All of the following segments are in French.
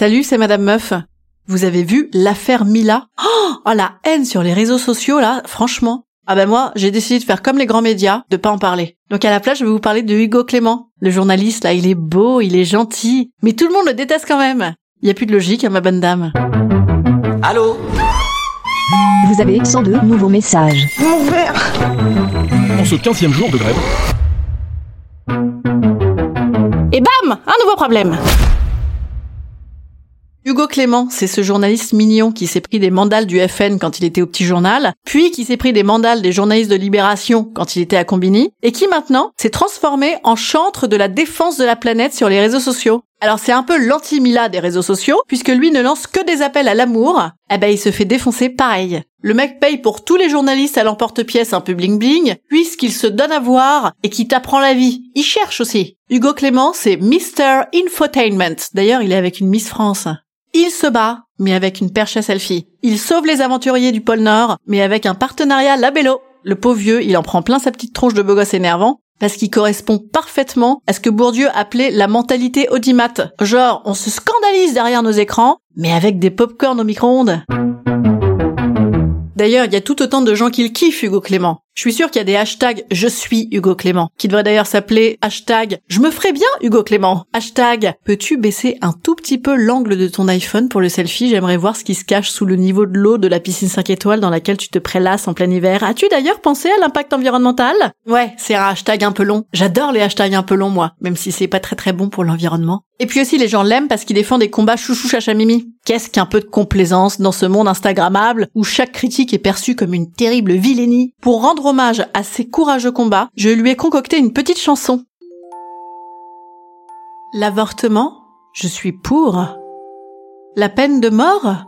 Salut, c'est Madame Meuf. Vous avez vu l'affaire Mila? Oh, oh, la haine sur les réseaux sociaux là, franchement. Ah ben moi, j'ai décidé de faire comme les grands médias, de pas en parler. Donc à la place, je vais vous parler de Hugo Clément. Le journaliste là, il est beau, il est gentil, mais tout le monde le déteste quand même. Il y a plus de logique à ma bonne dame. Allô? Vous avez 102 nouveaux messages. Mon verre En ce 15 jour de grève. Et bam Un nouveau problème Clément, c'est ce journaliste mignon qui s'est pris des mandales du FN quand il était au petit journal, puis qui s'est pris des mandales des journalistes de Libération quand il était à Combini, et qui maintenant s'est transformé en chantre de la défense de la planète sur les réseaux sociaux. Alors c'est un peu l'anti-Mila des réseaux sociaux, puisque lui ne lance que des appels à l'amour, eh ben il se fait défoncer pareil. Le mec paye pour tous les journalistes à l'emporte-pièce un peu bling-bling, puisqu'il se donne à voir et qui t'apprend la vie. Il cherche aussi. Hugo Clément, c'est Mr. Infotainment. D'ailleurs, il est avec une Miss France. Il se bat, mais avec une perche à selfie. Il sauve les aventuriers du pôle Nord, mais avec un partenariat labello. Le pauvre vieux, il en prend plein sa petite tronche de beau gosse énervant, parce qu'il correspond parfaitement à ce que Bourdieu appelait la mentalité audimat. Genre, on se scandalise derrière nos écrans, mais avec des pop-corn au micro-ondes. D'ailleurs, il y a tout autant de gens qui le kiffent, Hugo Clément. Je suis sûr qu'il y a des hashtags je suis Hugo Clément, qui devraient d'ailleurs s'appeler hashtag je me ferai bien Hugo Clément. Hashtag peux-tu baisser un tout petit peu l'angle de ton iPhone pour le selfie? J'aimerais voir ce qui se cache sous le niveau de l'eau de la piscine 5 étoiles dans laquelle tu te prélasses en plein hiver. As-tu d'ailleurs pensé à l'impact environnemental? Ouais, c'est un hashtag un peu long. J'adore les hashtags un peu longs, moi, même si c'est pas très très bon pour l'environnement. Et puis aussi, les gens l'aiment parce qu'il défend des combats chouchou chacha mimi. Qu'est-ce qu'un peu de complaisance dans ce monde instagrammable où chaque critique est perçue comme une terrible vilénie Pour rendre hommage à ses courageux combats, je lui ai concocté une petite chanson. L'avortement, je suis pour. La peine de mort,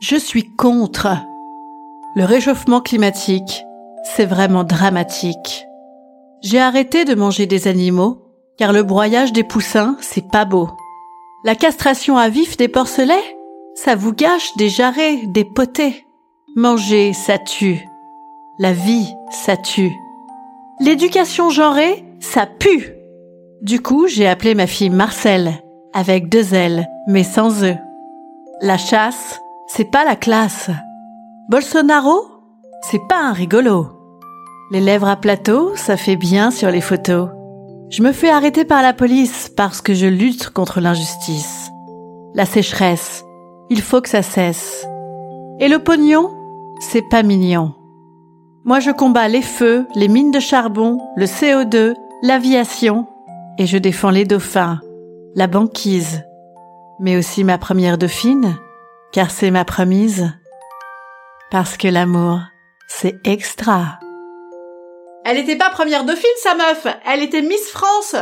je suis contre. Le réchauffement climatique, c'est vraiment dramatique. J'ai arrêté de manger des animaux, car le broyage des poussins, c'est pas beau. La castration à vif des porcelets, ça vous gâche des jarrets, des potets. Manger, ça tue. La vie, ça tue. L'éducation genrée, ça pue. Du coup, j'ai appelé ma fille Marcel, avec deux ailes, mais sans eux. La chasse, c'est pas la classe. Bolsonaro, c'est pas un rigolo. Les lèvres à plateau, ça fait bien sur les photos. Je me fais arrêter par la police parce que je lutte contre l'injustice. La sécheresse, il faut que ça cesse. Et le pognon, c'est pas mignon. Moi je combats les feux, les mines de charbon, le CO2, l'aviation, et je défends les dauphins, la banquise, mais aussi ma première dauphine, car c'est ma promise. Parce que l'amour, c'est extra. Elle était pas première dauphine, sa meuf Elle était Miss France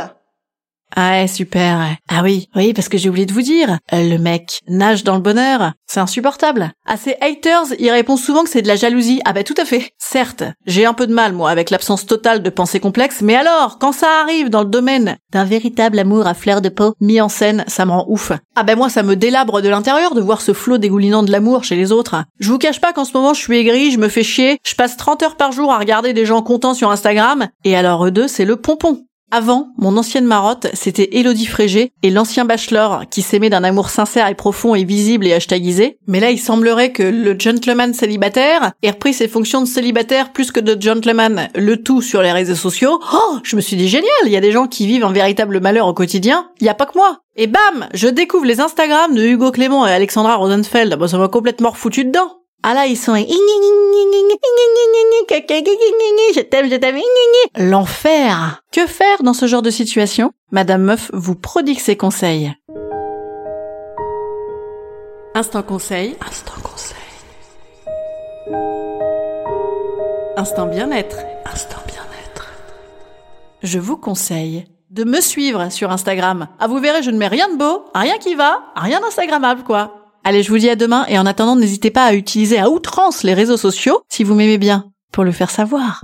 ah ouais, super. Ah oui, oui, parce que j'ai oublié de vous dire, euh, le mec nage dans le bonheur. C'est insupportable. À ses haters, il répond souvent que c'est de la jalousie. Ah bah tout à fait. Certes, j'ai un peu de mal, moi, avec l'absence totale de pensée complexe, mais alors, quand ça arrive dans le domaine d'un véritable amour à fleur de peau mis en scène, ça me rend ouf. Ah ben moi, ça me délabre de l'intérieur de voir ce flot dégoulinant de l'amour chez les autres. Je vous cache pas qu'en ce moment, je suis aigri, je me fais chier, je passe 30 heures par jour à regarder des gens contents sur Instagram, et alors eux deux, c'est le pompon. Avant, mon ancienne marotte, c'était Elodie Frégé et l'ancien bachelor qui s'aimait d'un amour sincère et profond et visible et hashtagisé. Mais là, il semblerait que le gentleman célibataire ait repris ses fonctions de célibataire plus que de gentleman, le tout sur les réseaux sociaux. Oh, je me suis dit génial, il y a des gens qui vivent un véritable malheur au quotidien. Il y a pas que moi. Et bam, je découvre les Instagram de Hugo Clément et Alexandra Rosenfeld. Bah, ça m'a complètement foutu dedans. Ah là, ils sont je t'aime, je t'aime. L'enfer. Que faire dans ce genre de situation Madame Meuf vous prodigue ses conseils. Instant conseil. Instant conseil. Instant bien-être. Instant bien-être. Je vous conseille de me suivre sur Instagram. Ah, vous verrez, je ne mets rien de beau, rien qui va, rien d'instagrammable, quoi. Allez, je vous dis à demain et en attendant, n'hésitez pas à utiliser à outrance les réseaux sociaux si vous m'aimez bien pour le faire savoir.